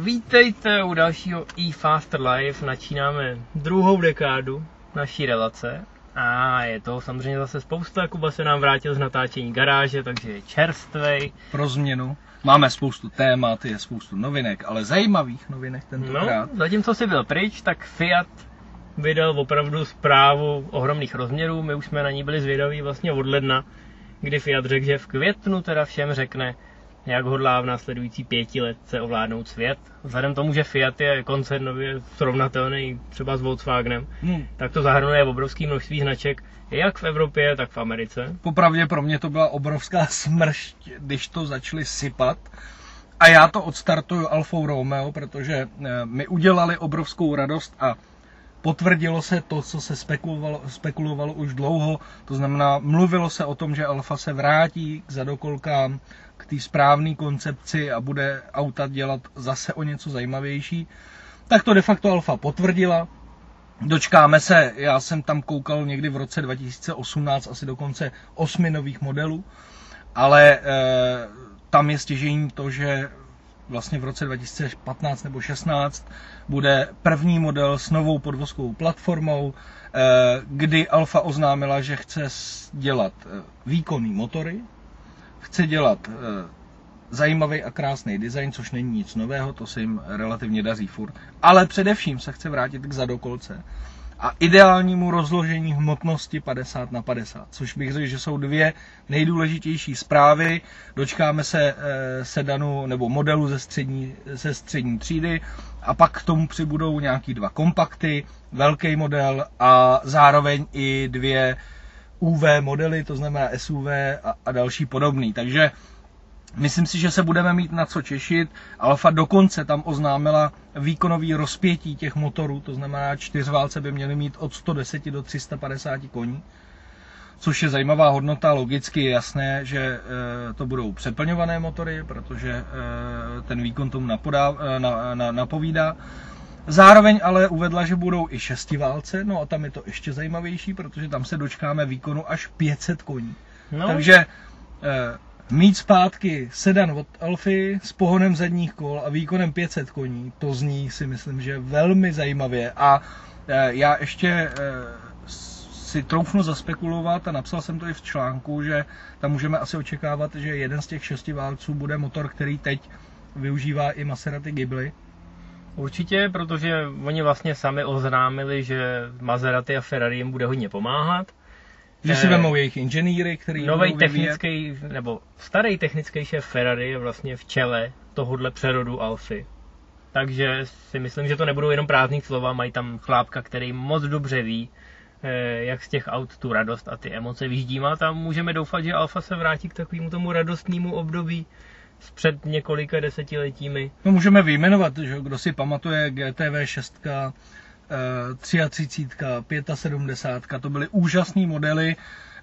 Vítejte u dalšího eFaster Live. Načínáme druhou dekádu naší relace. A je to samozřejmě zase spousta. Kuba se nám vrátil z natáčení garáže, takže je čerstvej. Pro změnu. Máme spoustu témat, je spoustu novinek, ale zajímavých novinek tentokrát. No, zatímco si byl pryč, tak Fiat vydal opravdu zprávu ohromných rozměrů. My už jsme na ní byli zvědaví vlastně od ledna, kdy Fiat řekl, že v květnu teda všem řekne, jak hodlá v následující pěti letce ovládnout svět. Vzhledem tomu, že Fiat je koncernově srovnatelný třeba s Volkswagenem, Hmm. tak to zahrnuje obrovské množství značek, jak v Evropě, tak v Americe. Popravdě pro mě to byla obrovská smršť, když to začali sypat. A já to odstartuju Alfou Romeo, protože eh, mi udělali obrovskou radost a potvrdilo se to, co se spekulovalo, spekulovalo už dlouho. To znamená, mluvilo se o tom, že Alfa se vrátí k zadokolkám, té správné koncepci a bude auta dělat zase o něco zajímavější. Tak to de facto Alfa potvrdila. Dočkáme se, já jsem tam koukal někdy v roce 2018 asi dokonce osmi nových modelů, ale e, tam je stěžení to, že vlastně v roce 2015 nebo 16 bude první model s novou podvozkovou platformou, e, kdy Alfa oznámila, že chce dělat e, výkonný motory, chce dělat e, zajímavý a krásný design, což není nic nového, to se jim relativně daří furt. Ale především se chce vrátit k zadokolce a ideálnímu rozložení hmotnosti 50 na 50, což bych řekl, že jsou dvě nejdůležitější zprávy. Dočkáme se eh, sedanu nebo modelu ze střední, ze střední třídy a pak k tomu přibudou nějaký dva kompakty, velký model a zároveň i dvě UV modely, to znamená SUV a, a další podobný. Takže Myslím si, že se budeme mít na co těšit. Alfa dokonce tam oznámila výkonový rozpětí těch motorů, to znamená čtyřválce by měly mít od 110 do 350 koní, což je zajímavá hodnota. Logicky je jasné, že eh, to budou přeplňované motory, protože eh, ten výkon tomu napodá, eh, na, na, napovídá. Zároveň ale uvedla, že budou i šestiválce, no a tam je to ještě zajímavější, protože tam se dočkáme výkonu až 500 koní. No, Takže eh, mít zpátky sedan od Alfy s pohonem zadních kol a výkonem 500 koní, to zní si myslím, že velmi zajímavě. A eh, já ještě eh, si troufnu zaspekulovat a napsal jsem to i v článku, že tam můžeme asi očekávat, že jeden z těch šesti válců bude motor, který teď využívá i Maserati Ghibli. Určitě, protože oni vlastně sami oznámili, že Maserati a Ferrari jim bude hodně pomáhat. Že si Eh, vemou jejich inženýry, který Nový technický, nebo starý technický šéf Ferrari je vlastně v čele tohohle přerodu Alfy. Takže si myslím, že to nebudou jenom prázdný slova, mají tam chlápka, který moc dobře ví, eh, jak z těch aut tu radost a ty emoce vyždímat a můžeme doufat, že Alfa se vrátí k takovému tomu radostnému období před několika desetiletími. No můžeme vyjmenovat, že kdo si pamatuje GTV 6, eh, 33, 75, to byly úžasné modely,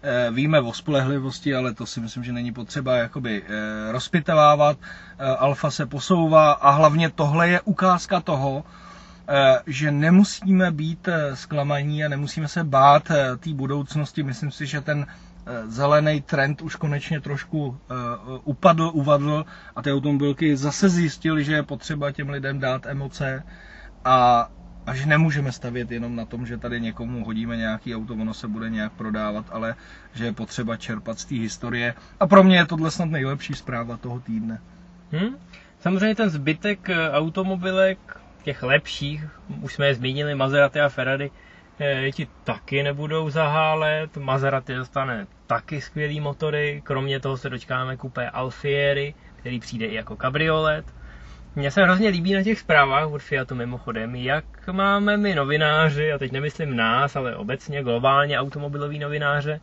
eh, víme o spolehlivosti, ale to si myslím, že není potřeba jakoby eh, rozpitavávat. Eh, Alfa se posouvá a hlavně tohle je ukázka toho, že nemusíme být zklamaní a nemusíme se bát té budoucnosti. Myslím si, že ten zelený trend už konečně trošku eh, upadl, uvadl a ty automobilky zase zjistili, že je potřeba těm lidem dát emoce a, a že nemůžeme stavět jenom na tom, že tady někomu hodíme nějaký auto, ono se bude nějak prodávat, ale že je potřeba čerpat z té historie. A pro mě je tohle snad nejlepší zpráva toho týdne. Hm? Samozřejmě ten zbytek eh, automobilek, těch lepších, už jsme je zmínili, Maserati a Ferrari, eh, ti taky nebudou zahálet. Maserati dostane taky skvělý motory, kromě toho se dočkáme kupé Alfieri, který přijde i jako kabriolet. Mně se hrozně líbí na těch zprávách od Fiatu mimochodem, jak máme my novináři, a teď nemyslím nás, ale obecně globálně automobiloví novináře,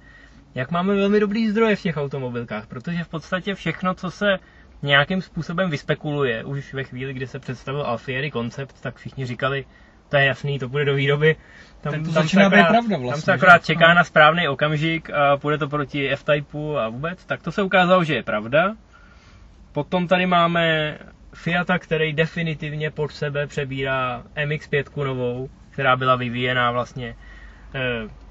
jak máme velmi dobrý zdroje v těch automobilkách, protože v podstatě všechno, co se nějakým způsobem vyspekuluje, už ve chvíli, kdy se představil Alfieri koncept, tak všichni říkali, to je jasný, to bude do výroby. Tak to se začíná být akorát- pravda Tam vlastně, se akorát že? čeká No. na správný okamžik a půjde to proti F-Typeu a vůbec. Tak to se ukázalo, že je pravda. Potom tady máme Fiata, který definitivně pod sebe přebírá MX-5 novou, která byla vyvíjená vlastně eh,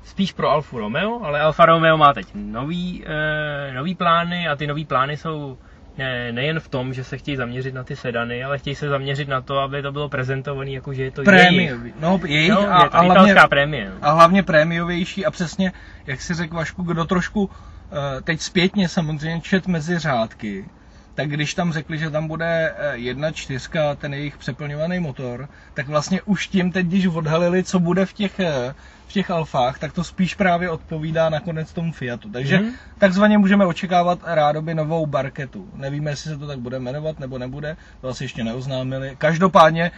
spíš pro Alfa Romeo, ale Alfa Romeo má teď nový, eh, nový plány a ty nový plány jsou nejen v tom, že se chtějí zaměřit na ty sedany, ale chtějí se zaměřit na to, aby to bylo prezentované jako, že je to jejich. No, jejich No, a, je to a, hlavně, prémie. no. a hlavně prémiovější a přesně, jak si řekl Vašku, kdo trošku eh, teď zpětně samozřejmě čet mezi řádky, tak když tam řekli, že tam bude eh, jedna čtyřka, ten jejich přeplňovaný motor, tak vlastně už tím teď, když odhalili, co bude v těch, eh, v těch alfách, tak to spíš právě odpovídá nakonec tomu Fiatu. Takže Mhm. takzvaně můžeme očekávat rádoby novou Barketu. Nevíme, jestli se to tak bude jmenovat nebo nebude, to asi ještě neoznámili. Každopádně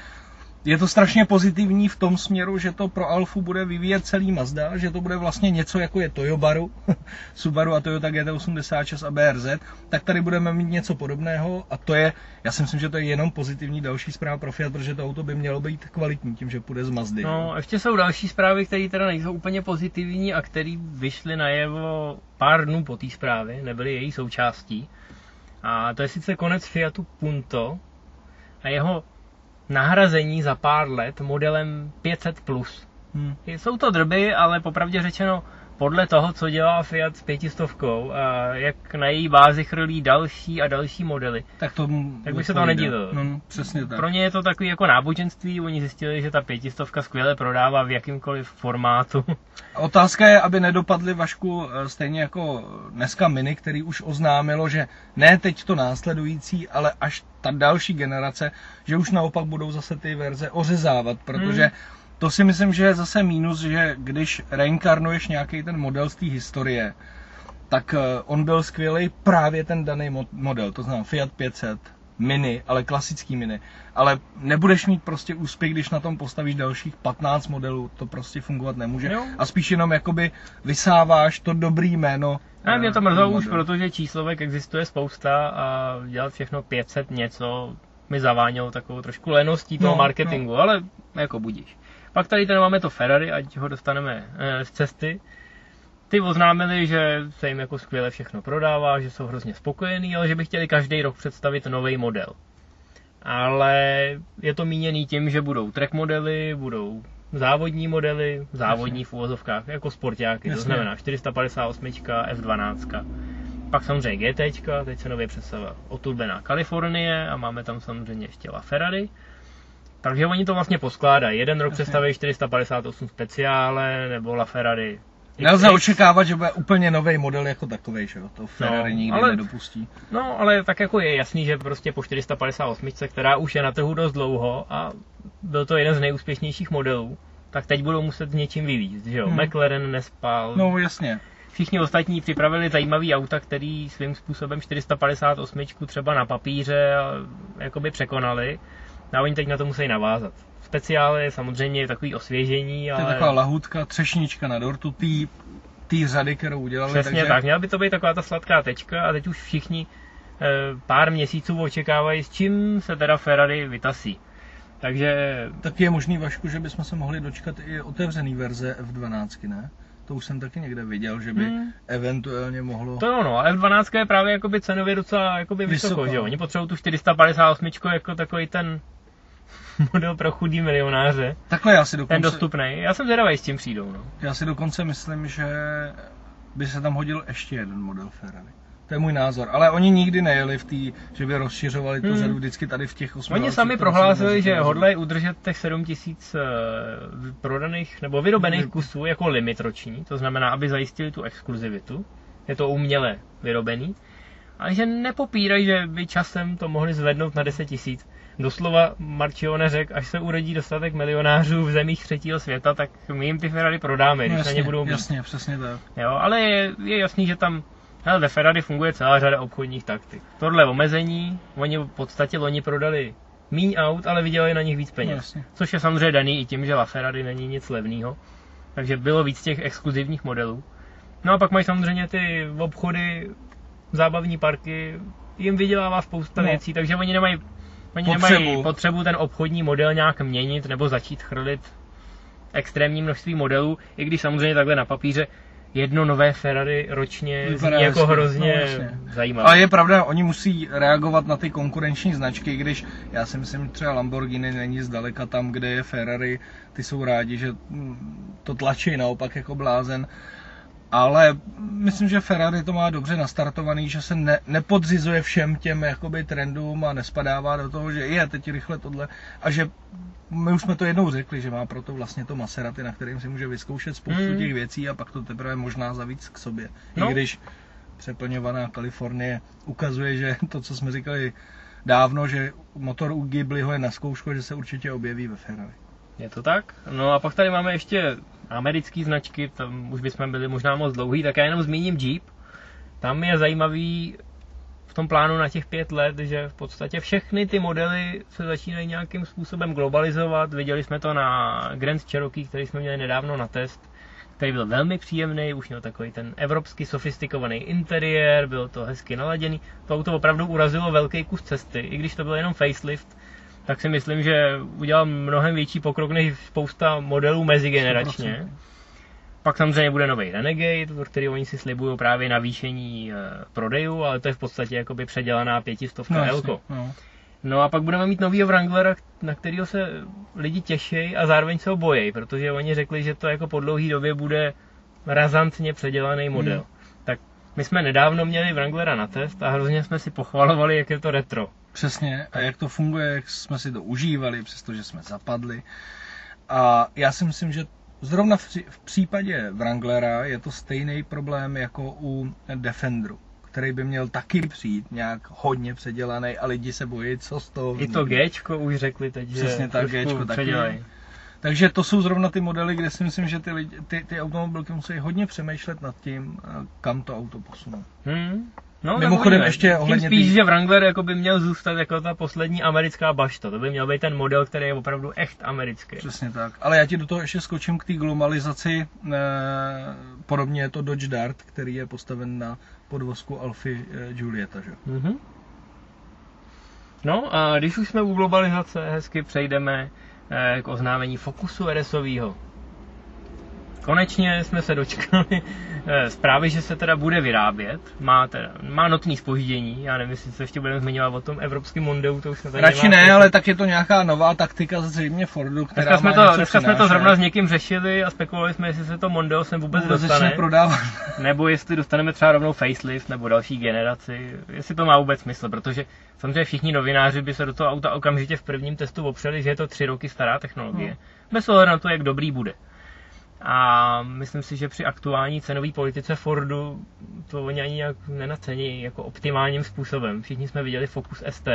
je to strašně pozitivní v tom směru, že to pro Alfu bude vyvíjet celý Mazda, že to bude vlastně něco jako je Toyobaru, Subaru a Toyota GT86 a BRZ, tak tady budeme mít něco podobného a to je, já si myslím, že to je jenom pozitivní další zpráva pro Fiat, protože to auto by mělo být kvalitní tím, že půjde z Mazdy. No, ještě jsou další zprávy, které teda nejsou úplně pozitivní a které vyšly najevo pár dnů po té zprávě, nebyly její součástí. A to je sice konec Fiatu Punto a jeho nahrazení za pár let modelem 500+. Plus. Hm. Jsou to drby, ale popravdě řečeno, podle toho, co dělá Fiat s pětistovkou a jak na její bázi chrlí další a další modely, Tak, to Tak bych se to odpovídá. nedivil. No, přesně tak. pro ně je to takový jako náboženství, oni zjistili, že ta pětistovka skvěle prodává v jakýmkoliv formátu. Otázka je, aby nedopadly Vašku eh, stejně jako dneska Mini, který už oznámilo, že ne teď to následující, ale až ta další generace, že už naopak budou zase ty verze ořezávat, protože Hmm. To si myslím, že je zase mínus, že když reinkarnuješ nějaký ten model z té historie, tak eh, on byl skvělý právě ten daný mo- model, to znamená Fiat 500, mini, ale klasický mini. Ale nebudeš mít prostě úspěch, když na tom postavíš dalších 15 modelů, to prostě fungovat nemůže. Jo. A spíš jenom jakoby vysáváš to dobrý jméno. A mě to eh, mrzelo už, modelu. protože číslovek existuje spousta a dělat všechno 500 něco mi zavánělo takovou trošku leností toho No, marketingu, ale jako budíš. Pak tady tady máme to Ferrari, ať ho dostaneme eh, z cesty. Ty oznámili, že se jim jako skvěle všechno prodává, že jsou hrozně spokojení, ale že by chtěli každý rok představit nový model. Ale je to míněný tím, že budou track modely, budou závodní modely, závodní v uvozovkách, jako sportáky, to Jasně. znamená 458, F12. Pak samozřejmě GT, teď se nově představila otulbená Kalifornie a máme tam samozřejmě ještě LaFerrari. Takže oni to vlastně poskládají. Jeden rok představí 458 speciále nebo LaFerrari Nelze očekávat, že bude úplně nový model jako takový, že jo? To Ferrari No, nikdy ale- nedopustí. No, ale tak jako je jasný, že prostě po 458, která už je na trhu dost dlouho a byl to jeden z nejúspěšnějších modelů, tak teď budou muset s něčím vyvízt, že jo? Hmm. McLaren nespal, No jasně. všichni ostatní připravili zajímavý auta, který svým způsobem 458 třeba na papíře jakoby překonali. A oni teď na to musí navázat. Speciále je samozřejmě takový osvěžení, To je ale taková lahůdka, třešnička na dortu, tý, tý řady, kterou udělali. přesně takže... tak. Měla by to být taková ta sladká tečka a teď už všichni eh, pár měsíců očekávají, s čím se teda Ferrari vytasí. Takže Tak je možný, Vašku, že bychom se mohli dočkat i otevřený verze F12, ne? To už jsem taky někde viděl, že by Hmm. eventuálně mohlo... to jo, no, a F12 je právě jakoby cenově docela jakoby vysoko, Vysoko. že jo? Oni potřebují tu 458 jako takový ten model pro chudý milionáře, Takhle já si ten dokonce, dostupný. Já jsem zvědavý, s tím přijdou, no. já si dokonce myslím, že by se tam hodil ještě jeden model Ferrari. To je můj názor. Ale oni nikdy nejeli v té, že by rozšiřovali tu Hmm. řadu vždycky tady v těch 8. Oni sami prohlásili, že hodlají udržet těch 7000 eh, prodaných nebo vyrobených Hmm. kusů jako limit roční, to znamená, aby zajistili tu exkluzivitu. Je to uměle vyrobený. Ale že nepopírají, že by časem to mohli zvednout na 10 tisíc. Doslova Marcione řekl, až se urodí dostatek milionářů v zemích třetího světa, tak my jim ty Ferrari prodáme, když no, na jasně, ně budou mít. jasně, přesně tak. Jo, ale je, je jasný, že tam hele, ve Ferrari funguje celá řada obchodních taktik. Tohle omezení, oni v podstatě loni prodali míň aut, ale vydělali na nich víc peněz. jasně. Což je samozřejmě daný i tím, že La Ferrari není nic levného. Takže bylo víc těch exkluzivních modelů. No a pak mají samozřejmě ty obchody, zábavní parky, jim vydělává spousta No. věcí, takže oni nemají, oni Potřebu. nemají potřebu ten obchodní model nějak měnit nebo začít chrlit extrémní množství modelů, i když samozřejmě takhle na papíře jedno nové Ferrari ročně Vypadá zní jako hrozně no, jasně. zajímavé. Ale je pravda, oni musí reagovat na ty konkurenční značky, když já si myslím, že třeba Lamborghini není zdaleka tam, kde je Ferrari, ty jsou rádi, že mm, to tlačí naopak jako blázen. Ale myslím, že Ferrari to má dobře nastartovaný, že se ne, nepodřizuje všem těm jakoby trendům a nespadává do toho, že je teď rychle tohle a že my už jsme to jednou řekli, že má proto vlastně to Maserati, na kterým si může vyzkoušet spoustu hmm. těch věcí a pak to teprve možná zavíc k sobě. No. I když přeplňovaná Kalifornie ukazuje, že to, co jsme říkali dávno, že motor u Ghibliho je na zkoušku, že se určitě objeví ve Ferrari. Je to tak? No a pak tady máme ještě americké značky, tam už bychom byli možná moc dlouhý, tak já jenom zmíním Jeep. Tam je zajímavý v tom plánu na těch pět let, že v podstatě všechny ty modely se začínají nějakým způsobem globalizovat. Viděli jsme to na Grand Cherokee, který jsme měli nedávno na test, který byl velmi příjemný, už měl takový ten evropský sofistikovaný interiér, bylo to hezky naladěný. To auto opravdu urazilo velký kus cesty, i když to byl jenom facelift, tak si myslím, že udělal mnohem větší pokrok než spousta modelů mezigeneračně. 100%. Pak samozřejmě bude nový Renegade, pro který oni si slibují právě navýšení e, prodejů, ale to je v podstatě jakoby předělaná pětistovka no, Elko. No. no a pak budeme mít novýho Wranglera, na kterého se lidi těší a zároveň se ho bojí, protože oni řekli, že to jako po dlouhé době bude razantně předělaný model. Hmm. My jsme nedávno měli Wranglera na test a hrozně jsme si pochvalovali, jak je to retro. Přesně, a jak to funguje, jak jsme si to užívali, přestože jsme zapadli. A já si myslím, že zrovna v, v případě Wranglera je to stejný problém jako u Defenderu který by měl taky přijít nějak hodně předělaný a lidi se bojí, co z toho I to Gčko už řekli teď, že Přesně tak, Gčko taky. Takže to jsou zrovna ty modely, kde si myslím, že ty, lidi, ty, ty automobilky musí hodně přemýšlet nad tím, kam to auto posunou. Hmm. No, Mimochodem ještě ohledně Tím spíš, tý... že Wrangler jako by měl zůstat jako ta poslední americká bašta. To by měl být ten model, který je opravdu echt americký. Přesně tak. Ale já ti do toho ještě skočím k té globalizaci. E, podobně je to Dodge Dart, který je postaven na podvozku Alfy e, Giulietta. Že? Mm-hmm. No a když už jsme u globalizace, hezky přejdeme k oznámení Focusu RSového. Konečně jsme se dočkali eh, zprávy, že se teda bude vyrábět. Má, teda, má notný spoždění, já nevím, jestli se ještě budeme zmiňovat o tom evropském Mondeu, to už jsme tady Radši ne, ale tak je to nějaká nová taktika zřejmě Fordu, která dneska jsme to, dneska jsme to zrovna s někým řešili a spekulovali jsme, jestli se to Mondeo sem vůbec Vůbec dostane. prodávat. nebo jestli dostaneme třeba rovnou facelift nebo další generaci, jestli to má vůbec smysl, protože samozřejmě všichni novináři by se do toho auta okamžitě v prvním testu opřeli, že je to tři roky stará technologie. No. Bez ohledu na to, jak dobrý bude. A myslím si, že při aktuální cenové politice Fordu to oni ani nějak nenacení jako optimálním způsobem. Všichni jsme viděli Focus ST,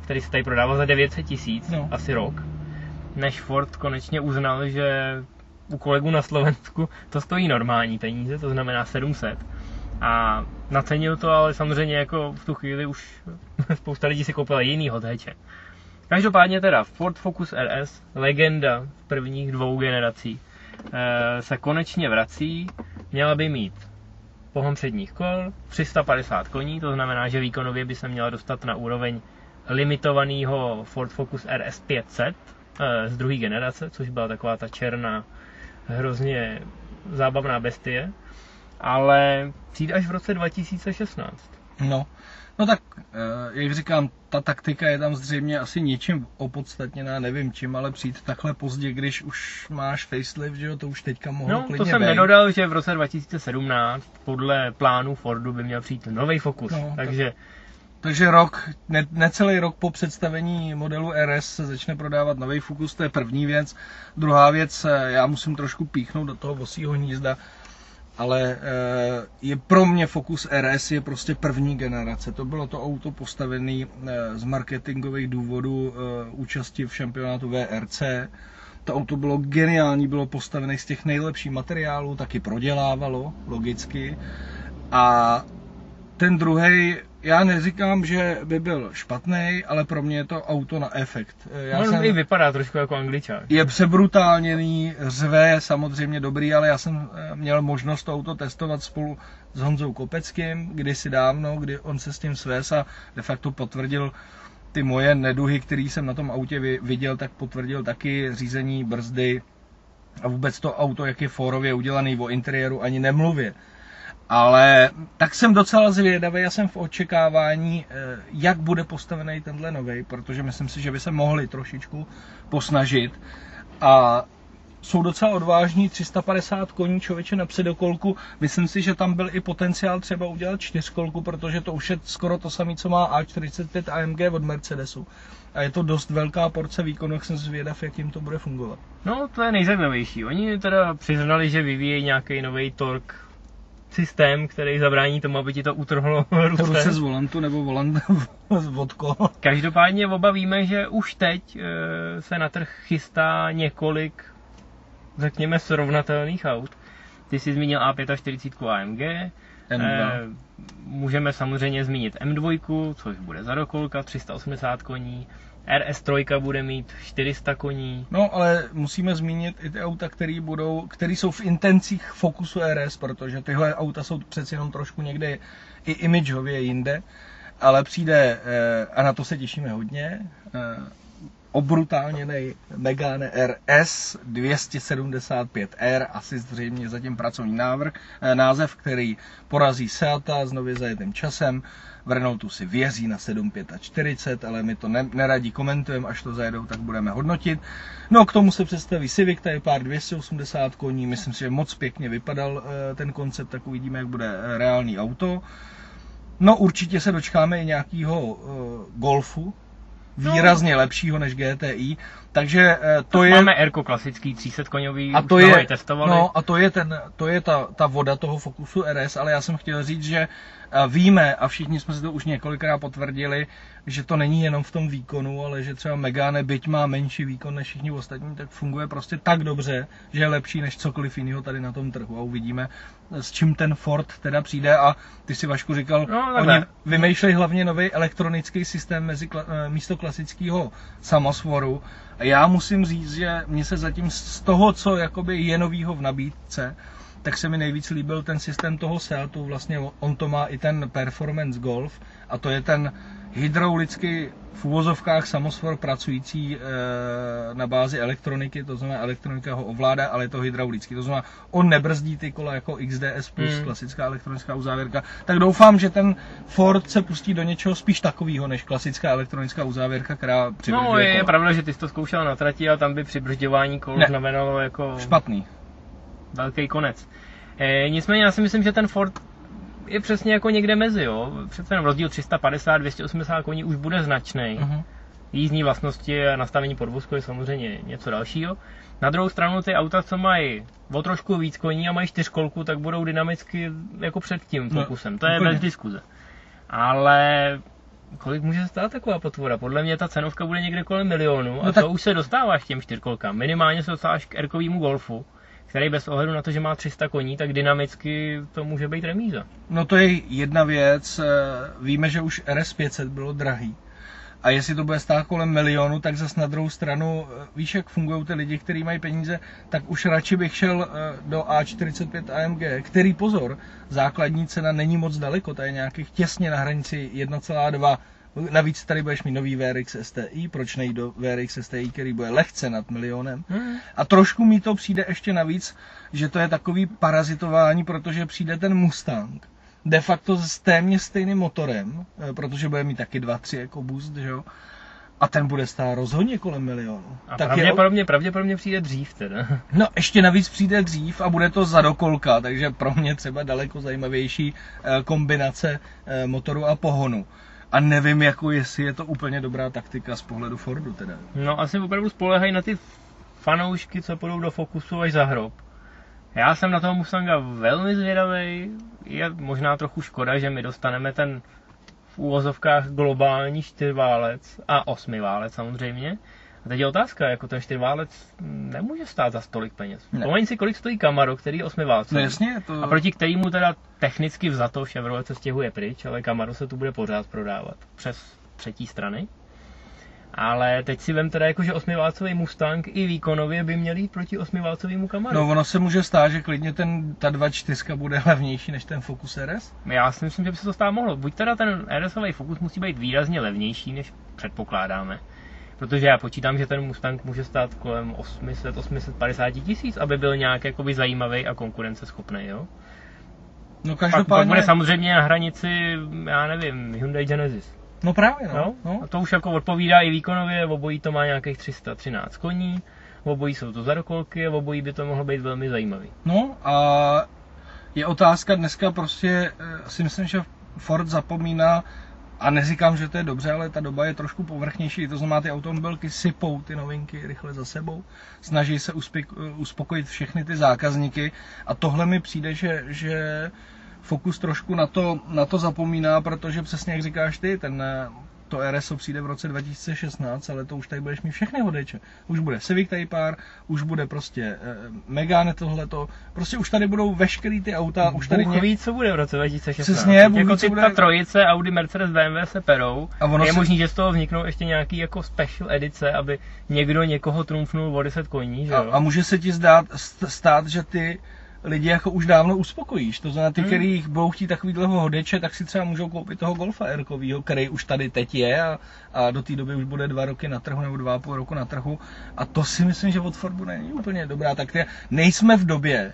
který se tady prodával za 900 tisíc, no. asi rok, než Ford konečně uznal, že u kolegů na Slovensku to stojí normální peníze, to znamená 700. A nacenil to, ale samozřejmě jako v tu chvíli už spousta lidí si koupila jiný heče. Každopádně teda Ford Focus RS, legenda prvních dvou generací, Eh, se konečně vrací. Měla by mít pohon předních kol, 350 koní, to znamená, že výkonově by se měla dostat na úroveň limitovaného Ford Focus RS 500 eh, z druhé generace, což byla taková ta černá, hrozně zábavná bestie, ale přijde až v roce 2016. No, No tak, eh, jak říkám, ta taktika je tam zřejmě asi něčím opodstatněná, nevím čím, ale přijít takhle pozdě, když už máš facelift, že jo, to už teďka mohlo no, klidně to jsem být. nedodal, že v roce 2017 podle plánu Fordu by měl přijít nový Focus, no, takže... Tak... Takže rok, ne, necelý rok po představení modelu RS se začne prodávat nový Focus, to je první věc. Druhá věc, eh, já musím trošku píchnout do toho vosího hnízda ale eh, je pro mě Focus RS je prostě první generace. To bylo to auto postavené eh, z marketingových důvodů eh, účasti v šampionátu VRC. To auto bylo geniální, bylo postavené z těch nejlepších materiálů, taky prodělávalo, logicky. A ten druhý já neříkám, že by byl špatný, ale pro mě je to auto na efekt. Já no, jsem, i vypadá trošku jako angličák. Je přebrutálněný, řve, samozřejmě dobrý, ale já jsem eh, měl možnost to auto testovat spolu s Honzou Kopeckým kdysi dávno, kdy on se s tím svés a de facto potvrdil ty moje neduhy, které jsem na tom autě viděl, tak potvrdil taky řízení brzdy a vůbec to auto, jak je fórově udělaný o interiéru, ani nemluvě. Ale tak jsem docela zvědavý, já jsem v očekávání, eh, jak bude postavený tenhle nový, protože myslím si, že by se mohli trošičku posnažit. A jsou docela odvážní, 350 koní člověče na předokolku. Myslím si, že tam byl i potenciál třeba udělat čtyřkolku, protože to už je skoro to samé, co má A45 AMG od Mercedesu. A je to dost velká porce výkonu, jak jsem zvědav, jak jim to bude fungovat. No, to je nejzajímavější. Oni teda přiznali, že vyvíjejí nějaký nový tork systém, který zabrání tomu, aby ti to utrhlo ruce. Ruce z volantu nebo volant z vodko. Každopádně oba víme, že už teď e, se na trh chystá několik, řekněme, srovnatelných aut. Ty jsi zmínil A45 AMG, M2. E, můžeme samozřejmě zmínit M2, což bude za dokolka, 380 koní, RS3 bude mít 400 koní. No, ale musíme zmínit i ty auta, které budou, které jsou v intencích Focusu RS, protože tyhle auta jsou přeci jenom trošku někde i imageově jinde, ale přijde, eh, a na to se těšíme hodně, eh, obrutálněný Megane RS 275R, asi zřejmě zatím pracovní návrh, eh, název, který porazí Seata s nově zajetým časem. V Renaultu si věří na 745, ale my to ne, neradí komentujeme, až to zajedou, tak budeme hodnotit. No k tomu se představí Civic Type R 280 koní, myslím si, že moc pěkně vypadal eh, ten koncept, tak uvidíme, jak bude eh, reálný auto. No určitě se dočkáme i nějakého uh, Golfu, výrazně no. lepšího než GTI, takže to tak je... Máme Erko klasický 300 koňový, a to je, testovali. No a to je, ten, to je ta, ta voda toho Focusu RS, ale já jsem chtěl říct, že víme, a všichni jsme si to už několikrát potvrdili, že to není jenom v tom výkonu, ale že třeba Megane, byť má menší výkon než všichni ostatní, tak funguje prostě tak dobře, že je lepší než cokoliv jiného tady na tom trhu. A uvidíme, s čím ten Ford teda přijde. A ty si Vašku říkal, no, oni vymýšlejí hlavně nový elektronický systém mezi, místo klasického samosvoru. A já musím říct, že mě se zatím z toho, co jakoby je novýho v nabídce, tak se mi nejvíc líbil ten systém toho Seatu, vlastně on to má i ten Performance Golf a to je ten hydraulicky v úvozovkách samosvor pracující e, na bázi elektroniky, to znamená elektronika ho ovládá, ale je to hydraulický, to znamená on nebrzdí ty kola jako XDS plus hmm. klasická elektronická uzávěrka, tak doufám, že ten Ford se pustí do něčeho spíš takového než klasická elektronická uzávěrka, která přibržďuje No je, je pravda, že ty jsi to zkoušel na trati a tam by přibržďování kol ne. znamenalo jako... Špatný velký konec. E, nicméně já si myslím, že ten Ford je přesně jako někde mezi, jo. Přece ten rozdíl 350, 280 koní už bude značný. Uh-huh. Jízdní vlastnosti a nastavení podvozku je samozřejmě něco dalšího. Na druhou stranu ty auta, co mají o trošku víc koní a mají čtyřkolku, tak budou dynamicky jako před tím fokusem. No, to je úplně. bez diskuze. Ale kolik může stát taková potvora? Podle mě ta cenovka bude někde kolem milionu a no tak... to už se dostáváš k těm čtyřkolkám. Minimálně se dostáváš k Erkovému Golfu který bez ohledu na to, že má 300 koní, tak dynamicky to může být remíza. No to je jedna věc. Eh, víme, že už RS500 bylo drahý. A jestli to bude stát kolem milionu, tak zase na druhou stranu, eh, víš, jak fungují ty lidi, kteří mají peníze, tak už radši bych šel eh, do A45 AMG, který pozor, základní cena není moc daleko, to je nějakých těsně na hranici 1,2 Navíc tady budeš mít nový VRX STI, proč nejít do VRX STI, který bude lehce nad milionem. Hmm. A trošku mi to přijde ještě navíc, že to je takový parazitování, protože přijde ten Mustang, de facto s téměř stejným motorem, eh, protože bude mít taky 2-3 jako boost, že jo? A ten bude stát rozhodně kolem milionu. A tak pravděpodobně, je... pravděpodobně přijde dřív teda. No ještě navíc přijde dřív a bude to za dokolka, takže pro mě třeba daleko zajímavější eh, kombinace eh, motoru a pohonu. A nevím, jako jestli je to úplně dobrá taktika z pohledu Fordu teda. No asi opravdu spolehají na ty fanoušky, co půjdou do Fokusu až za hrob. Já jsem na toho Mustanga velmi zvědavý. Je možná trochu škoda, že my dostaneme ten v úvozovkách globální čtyřválec a osmiválec samozřejmě. A teď je otázka, jako ten čtyřválec nemůže stát za stolik peněz. Pomeň si, kolik stojí Camaro, který je osmiválce. No jasně, to... A proti kterému teda technicky vzato Chevrolet se stěhuje pryč, ale Camaro se tu bude pořád prodávat přes třetí strany. Ale teď si vem teda jako, že osmiválcový Mustang i výkonově by měl jít proti osmiválcovému Camaru. No ono se může stát, že klidně ten, ta 2.4 bude levnější než ten Focus RS? Já si myslím, že by se to stát mohlo. Buď teda ten RSový Focus musí být výrazně levnější, než předpokládáme. Protože já počítám, že ten Mustang může stát kolem 800-850 tisíc, aby byl nějak jakoby zajímavý a konkurenceschopný, jo? No každopádně... Pak, pak bude samozřejmě na hranici, já nevím, Hyundai Genesis. No právě, no. no. no. A to už jako odpovídá i výkonově, obojí to má nějakých 313 koní, obojí jsou to zadokolky a obojí by to mohlo být velmi zajímavý. No a je otázka dneska prostě, eh, si myslím, že Ford zapomíná a neříkám, že to je dobře, ale ta doba je trošku povrchnější, to znamená, ty automobilky sypou ty novinky rychle za sebou, snaží se uspokojit všechny ty zákazníky. A tohle mi přijde, že, že Focus trošku na to, na to zapomíná, protože přesně jak říkáš ty, ten to RSO přijde v roce 2016, ale to už tady budeš mít všechny hodeče. Už bude Civic Type R, už bude prostě eh, Megane tohleto, prostě už tady budou veškerý ty auta, už tady Bůh ví, co bude v roce 2016. Přesně, Bůh jako ví, co ty bude... ta trojice, Audi, Mercedes, BMW se perou. A ono je si- možný, že z toho vzniknou ještě nějaký jako special edice, aby někdo někoho trumfnul o 10 koní, že A, jo? a může se ti zdát, st- stát, že ty lidi jako už dávno uspokojíš. To znamená, ty, Hmm. který budou chtít takovýhle hodeče, tak si třeba můžou koupit toho Golfa r který už tady teď je a, a do té doby už bude dva roky na trhu nebo dva a půl roku na trhu. A to si myslím, že od Fordu není úplně dobrá. Tak nejsme v době,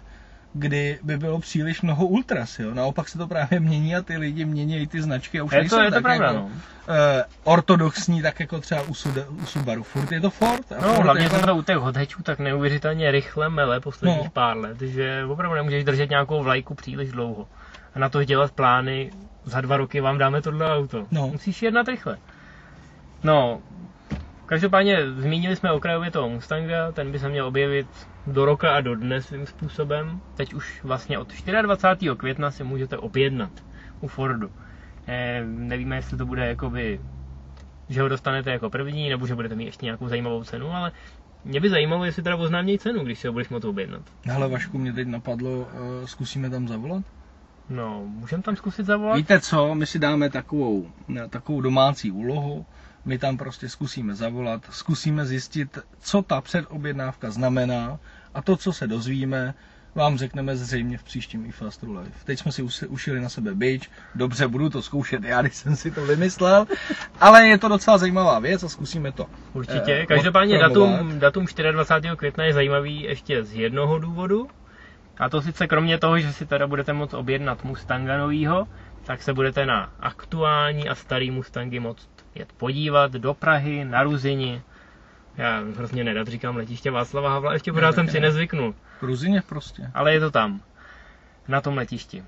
kdy by bylo příliš mnoho ultras, jo. Naopak se to právě mění a ty lidi mění ty značky a už Je to, nejsou je to tak pravda, jako, no. eh, ortodoxní, tak jako třeba u, Sude, u Subaru. Furt je to Ford. A No, Ford hlavně jako- to u těch hodečů tak neuvěřitelně rychle mele posledních No. pár let, že opravdu nemůžeš držet nějakou vlajku příliš dlouho. A na to dělat plány, za dva roky vám dáme tohle auto. No. Musíš jednat rychle. No, každopádně zmínili jsme okrajově toho Mustanga, ten by se měl objevit do roka a do dne svým způsobem. Teď už vlastně od 24. května si můžete objednat u Fordu. Eh, nevíme, jestli to bude jakoby že ho dostanete jako první, nebo že budete mít ještě nějakou zajímavou cenu, ale mě by zajímalo, jestli teda oznámějí cenu, když si ho budeš moct objednat. Hele Vašku, mě teď napadlo, eh, zkusíme tam zavolat? No, můžeme tam zkusit zavolat? Víte co, my si dáme takovou, takovou domácí úlohu, my tam prostě zkusíme zavolat, zkusíme zjistit, co ta předobjednávka znamená a to, co se dozvíme, vám řekneme zřejmě v příštím eFastru Live. Teď jsme si ušili na sebe bič, dobře, budu to zkoušet já, když jsem si to vymyslel, ale je to docela zajímavá věc a zkusíme to. Určitě. eh, Každopádně datum, datum 24. května je zajímavý ještě z jednoho důvodu. A to sice kromě toho, že si teda budete moct objednat Mustanga novýho, tak se budete na aktuální a starý Mustangy moct jet podívat do Prahy, na Ruzini. Já hrozně nedat říkám letiště Václava Havla, ještě pořád jsem si nezvyknul. Ruzině prostě. ale je to tam, na tom letišti.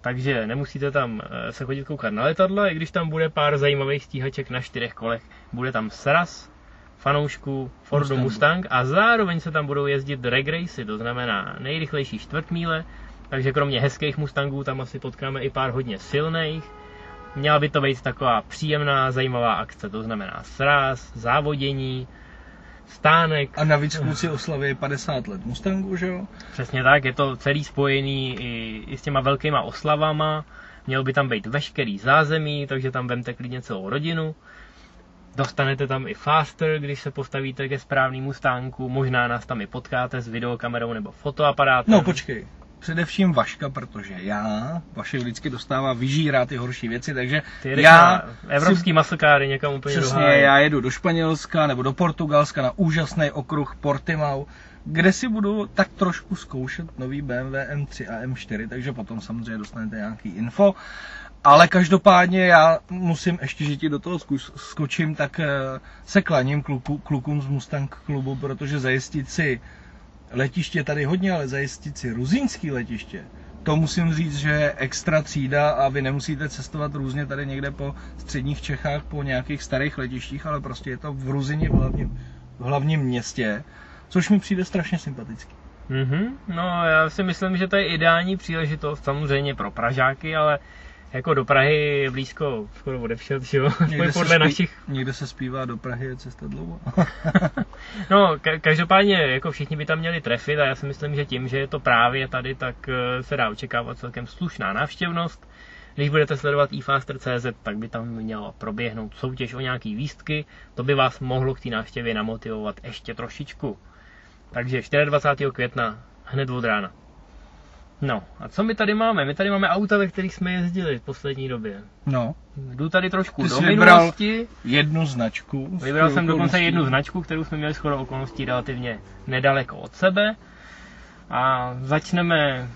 Takže nemusíte tam eh, se chodit koukat na letadla, i když tam bude pár zajímavých stíhaček na čtyřech kolech. Bude tam sraz fanoušků Fordu Mustangu. Mustang a zároveň se tam budou jezdit drag racy, to znamená nejrychlejší čtvrtmíle, takže kromě hezkých Mustangů tam asi potkáme i pár hodně silných. Měla by to být taková příjemná, zajímavá akce, to znamená sraz, závodění, stánek, A navíc kluci oslaví 50 let Mustangu, že jo? Přesně tak, je to celý spojený i, i s těma velkýma oslavama. Měl by tam být veškerý zázemí, takže tam vemte klidně celou rodinu. Dostanete tam i faster, když se postavíte ke správnému stánku. Možná nás tam i potkáte s videokamerou nebo fotoaparátem. No počkej, především Vaška, protože já, Vašek vždycky dostává, vyžírá ty horší věci, takže Ty já evropský maslkáry někam úplně Přesně, háje. já jedu do Španělska nebo do Portugalska na úžasný okruh Portimao, kde si budu tak trošku zkoušet nový BMW M3 a M4, takže potom samozřejmě dostanete nějaký info. Ale každopádně já musím ještě, že ti do toho skočím, tak eh, se klaním kluku, klukům z Mustang klubu, protože zajistit si letiště tady hodně, ale zajistit si ruzínský letiště, to musím říct, že je extra třída a vy nemusíte cestovat různě tady někde po středních Čechách, po nějakých starých letištích, ale prostě je to v Ruzině v hlavním, v hlavním městě, což mi přijde strašně sympatický. Mhm, no já si myslím, že to je ideální příležitost samozřejmě pro Pražáky, ale jako do Prahy je blízko skoro odevšet, že jo? Aspoň podle se našich někde se zpívá do Prahy je cesta dlouho. No, ka- každopádně jako všichni by tam měli trefit a já si myslím, že tím, že je to právě tady, tak eh, se dá očekávat celkem slušná návštěvnost. Když budete sledovat eFaster.cz, tak by tam mělo proběhnout soutěž o nějaký lístky, to by vás mohlo k té návštěvě namotivovat ještě trošičku. Takže 24. května hned od rána. No, a co my tady máme? My tady máme auta, ve kterých jsme jezdili v poslední době. No, Jdu tady trošku Ty do jsi minulosti. jednu značku. Vybral jsem dokonce jednu značku, kterou jsme měli skoro okolností relativně nedaleko od sebe. A začneme,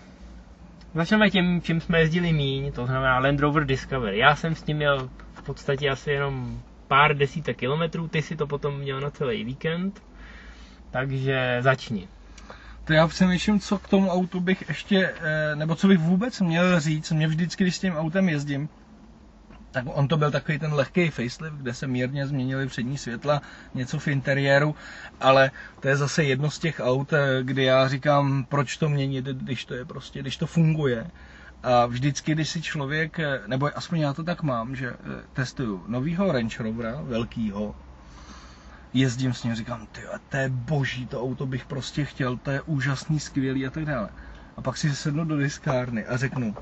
začneme tím, čím jsme jezdili míň, to znamená Land Rover Discovery. Já jsem s tím měl v podstatě asi jenom pár desítek kilometrů, ty si to potom měl na celý víkend. Takže začni. To já přemýšlím, co k tomu autu bych ještě, eh, nebo co bych vůbec měl říct. Mě vždycky, když s tím autem jezdím, tak on to byl takový ten lehký facelift, kde se mírně změnili přední světla, něco v interiéru, ale to je zase jedno z těch aut, eh, kdy já říkám, proč to měnit, když to je prostě, když to funguje. A vždycky, když si člověk, eh, nebo aspoň já to tak mám, že testuju novýho Range Rovera, velkýho, jezdím s ním, říkám, ty, to je boží, to auto bych prostě chtěl, to je úžasný, skvělý a tak dále. A pak si sednu do diskárny a řeknu,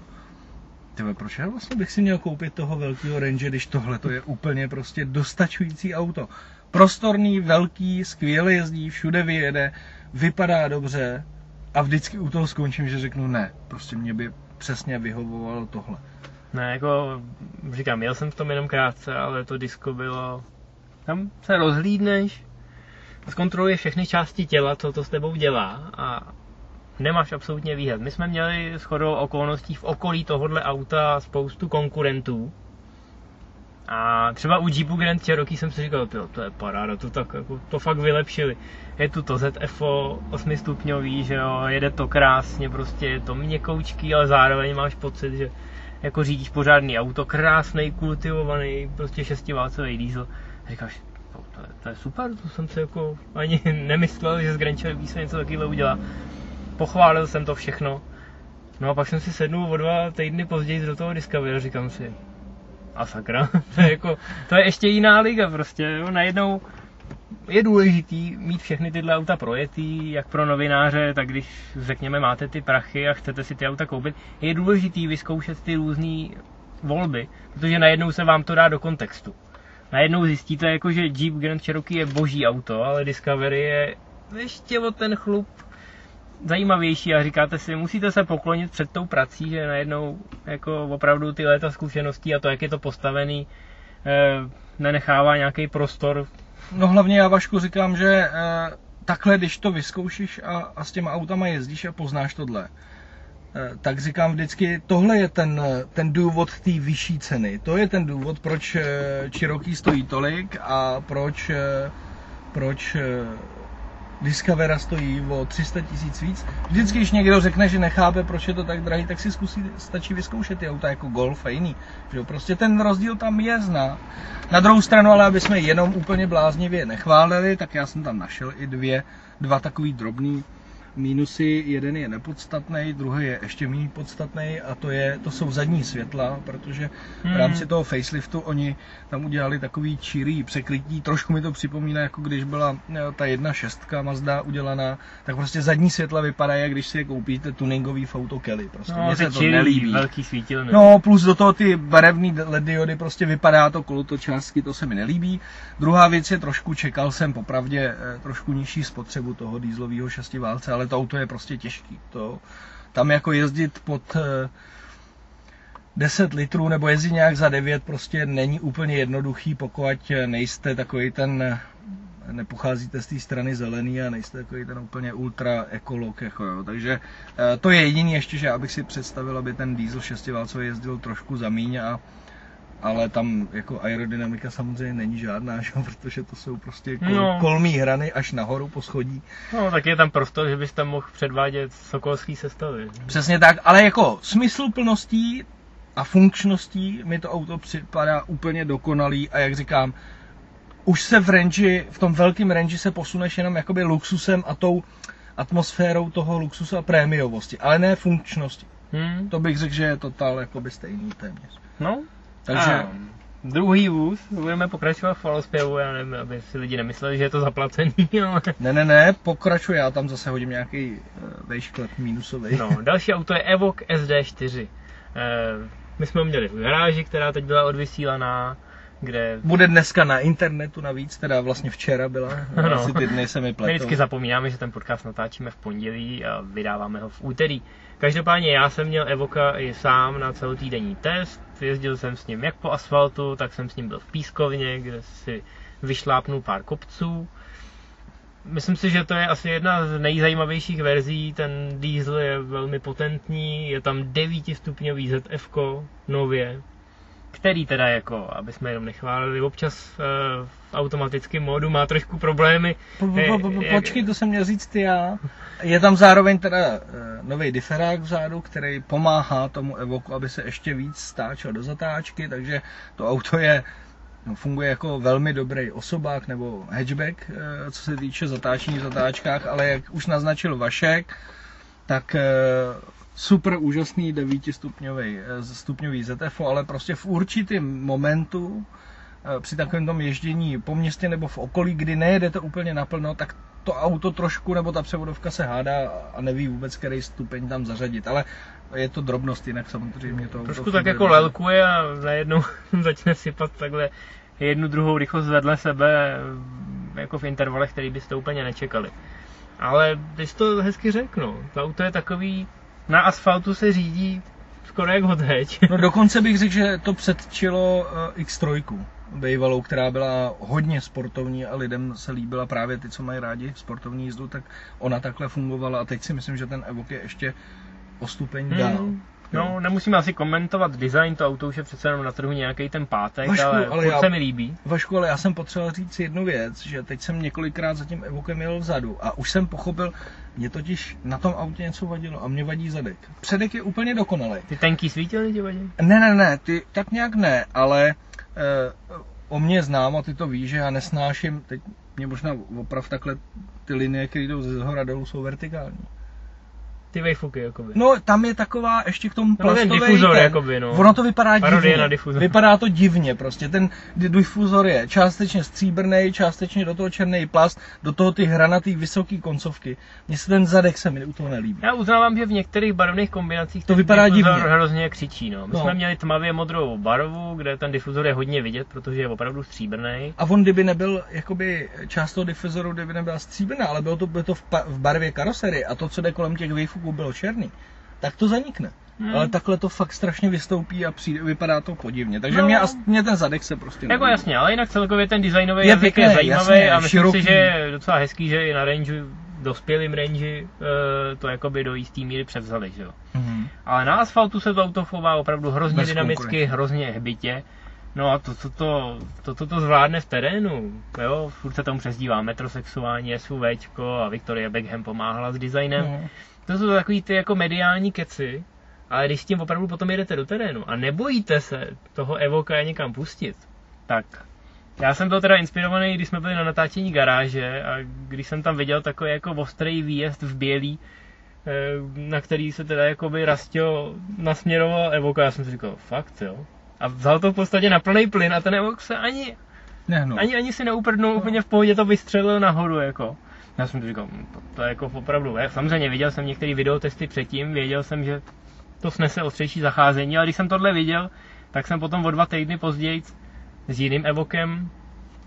ty proč já vlastně bych si měl koupit toho velkého Range, když tohle to je úplně prostě dostačující auto. Prostorný, velký, skvěle jezdí, všude vyjede, vypadá dobře a vždycky u toho skončím, že řeknu ne, prostě mě by přesně vyhovovalo tohle. Ne, jako říkám, jel jsem v tom jenom krátce, ale to disko bylo tam se rozhlídneš, zkontroluješ všechny části těla, co to s tebou dělá a nemáš absolutně výhled. My jsme měli s chodou okolností v okolí tohohle auta spoustu konkurentů, a třeba u Jeepu Grand Cherokee jsem si říkal, to je paráda, to, tak, jako, to fakt vylepšili. Je tu to ZFO 8 stupňový, že jo, jede to krásně, prostě je to měkoučký, ale zároveň máš pocit, že jako řídíš pořádný auto, krásný, kultivovaný, prostě šestiválcový diesel říkáš, to, to, je, to je super, to jsem si jako ani nemyslel, že z Cherokee se něco takového udělá. Pochválil jsem to všechno. No a pak jsem si sednul o dva týdny později do toho Discovery a říkám si, a sakra, to je, jako, to je ještě jiná liga prostě, jo, najednou je důležitý mít všechny tyhle auta projetý, jak pro novináře, tak když řekněme máte ty prachy a chcete si ty auta koupit, je důležitý vyzkoušet ty různé volby, protože najednou se vám to dá do kontextu najednou zjistíte, jako, že Jeep Grand Cherokee je boží auto, ale Discovery je ještě o ten chlup zajímavější a říkáte si, musíte se poklonit před tou prací, že najednou jako opravdu ty léta zkušeností a to, jak je to postavený, eh, nenechává nějaký prostor. No hlavně já Vašku říkám, že eh, takhle, když to vyzkoušíš a, a s těma autama jezdíš a poznáš tohle, tak říkám vždycky, tohle je ten, ten důvod té vyšší ceny. To je ten důvod, proč eh, Cherokee stojí tolik a proč, eh, proč Discovera stojí o 300 tisíc víc. Vždycky, když někdo řekne, že nechápe, proč je to tak drahý, tak si zkusí, stačí vyzkoušet ty auta jako Golf a jiný. Že prostě ten rozdíl tam je zná. Na druhou stranu, ale aby jsme jenom úplně bláznivě nechválili, tak já jsem tam našel i dvě, dva takový drobný Mínusy, jeden je nepodstatný, druhý je ještě méně podstatný a to, je, to jsou zadní světla, protože v hmm. rámci toho faceliftu oni tam udělali takový čirý překrytí, trošku mi to připomíná, jako když byla eh, ta jedna šestka Mazda udělaná, tak prostě zadní světla vypadají, jak když si je koupíte tuningový Kelly. Prostě no, se to čirý, nelíbí. Velký svítilny. No, plus do toho ty barevný LED diody, prostě vypadá to kolotočářsky, to se mi nelíbí. Druhá věc je trošku, čekal jsem popravdě eh, trošku nižší spotřebu toho dýzlového šestiválce, ale to auto je prostě těžký. To, tam jako jezdit pod 10 eh, litrů nebo jezdit nějak za 9 prostě není úplně jednoduchý, pokud nejste takový ten nepocházíte z té strany zelený a nejste takový ten úplně ultra ekolog. Jako jo. Takže eh, to je jediný ještě, že abych si představil, aby ten diesel šestiválcový jezdil trošku za míň a ale tam jako aerodynamika samozřejmě není žádná, že? protože to jsou prostě kol, no. kolmý hrany až nahoru po schodí. No, tak je tam prostor, že bys tam mohl předvádět sokolský sestavy. Přesně tak, ale jako smysluplností a funkčností mi to auto připadá úplně dokonalý a jak říkám, už se v range, v tom velkém range se posuneš jenom jakoby luxusem a tou atmosférou toho luxusu a prémiovosti, ale ne funkčnosti. Hmm. To bych řekl, že je totál jakoby stejný téměř. No, takže a druhý vůz, budeme pokračovat v falospěvu, já nevím, aby si lidi nemysleli, že je to zaplacený, ale... Ne, ne, ne, pokračuj, já tam zase hodím nějaký uh, vejšklep minusový. No, další auto je Evoque SD4. Uh, eh, my jsme ho měli v garáži, která teď byla odvysílaná, kde... Bude dneska na internetu navíc, teda vlastně včera byla, no. asi ty dny se mi pletou. My vždycky zapomínáme, že ten podcast natáčíme v pondělí a vydáváme ho v úterý. Každopádně já jsem měl Evoka i sám na celotýdenní test, jezdil jsem s ním jak po asfaltu, tak jsem s ním byl v pískovně, kde si vyšlápnul pár kopců. Myslím si, že to je asi jedna z nejzajímavějších verzí, ten diesel je velmi potentní, je tam 9 stupňový ZF nově, který teda jako, aby jsme jenom nechválili, občas uh, v automatickém módu má trošku problémy. Po, po, po, po, počkej, to jsem měl říct já. Je tam zároveň teda uh, nový diferák vzadu, který pomáhá tomu Evoku, aby se ještě víc stáčel do zatáčky, takže to auto je no, funguje jako velmi dobrý osobák nebo hatchback, uh, co se týče zatáčení v zatáčkách, ale jak už naznačil Vašek, tak super úžasný 9 stupňový, stupňový ZFO, ale prostě v určitém momentu eh, při takovém tom ježdění po městě nebo v okolí, kdy nejedete úplně naplno, tak to auto trošku nebo ta převodovka se hádá a neví vůbec, který stupeň tam zařadit. Ale je to drobnost, jinak samozřejmě to Trošku tak jako lelkuje a najednou začne sypat takhle jednu druhou rychlost vedle sebe jako v intervalech, který byste úplně nečekali. Ale ty jsi to hezky řekl, no. To auto je takový, na asfaltu se řídí skoro jak hot No dokonce bych řekl, že to předčilo uh, X3 bývalou, která byla hodně sportovní a lidem se líbila právě ty, co mají rádi sportovní jízdu, tak ona takhle fungovala a teď si myslím, že ten Evoque je ještě o stupeň hmm. dál. No, nemusíme asi komentovat design, to auto už je přece jenom na trhu nějaký ten pátek, Vašku, ale, ale já, se mi líbí. Vašku, ale já jsem potřeboval říct jednu věc, že teď jsem několikrát za tím Evokem jel vzadu a už jsem pochopil, mě totiž na tom autě něco vadilo a mě vadí zadek. Předek je úplně dokonalý. Ty tenký svítilny ti vadí? Ne, ne, ne, ty tak nějak ne, ale e, o mě znám a ty to víš, že já nesnáším, teď mě možná oprav takhle ty linie, které jdou ze zhora dolů, jsou vertikální ty vejfuky, jakoby. No, tam je taková ještě k tomu plastový... No, ten difuzor, ten, jakoby, no. Ono to vypadá Parodie divně. Na difuzor. Vypadá to divně, prostě. Ten difuzor je částečně stříbrný, částečně do toho černý plast, do toho ty hranatý vysoký koncovky. Mně se ten zadek se mi u toho nelíbí. Já uznávám, že v některých barevných kombinacích to vypadá divně. hrozně křičí, no. My no. jsme měli tmavě modrou barvu, kde ten difuzor je hodně vidět, protože je opravdu stříbrný. A on kdyby nebyl jakoby část toho difuzoru, kdyby nebyla stříbrná, ale bylo to, bylo to v, v barvě karosery a to, co jde kolem těch výfuků, fuků bylo černý, tak to zanikne. Hmm. Ale takhle to fakt strašně vystoupí a přijde, vypadá to podivně. Takže no. mě, mě ten zadek se prostě Jako neví. jasně, ale jinak celkově ten designový je, pěkný, je zajímavý jasně, a myslím široký. si, že je docela hezký, že i na range, dospělým range eh, to jakoby do jistý míry převzali, že jo. Hmm. Ale na asfaltu se to auto chová opravdu hrozně Bez dynamicky, hrozně hbitě. No a to, to, to, to, to, to zvládne v terénu, jo, furt se tomu přezdívá metrosexuální SUVčko a Victoria Beckham pomáhala s designem. Hmm to jsou takový ty jako mediální keci, ale když s tím opravdu potom jedete do terénu a nebojíte se toho Evoka někam pustit, tak já jsem byl teda inspirovaný, když jsme byli na natáčení garáže a když jsem tam viděl takový jako ostrý výjezd v bělý, eh, na který se teda jakoby Rastio nasměroval Evoka, já jsem si říkal, fakt jo. A vzal to v podstatě na plný plyn a ten Evok se ani, Nehnu. ani, ani si neuprdnul, no. úplně v pohodě to vystřelil nahoru jako. Já jsem to říkal, hm, to, to je jako opravdu, já samozřejmě viděl jsem některé videotesty předtím, věděl jsem, že to snese ostřejší zacházení, ale když jsem tohle viděl, tak jsem potom o dva týdny později s jiným Evokem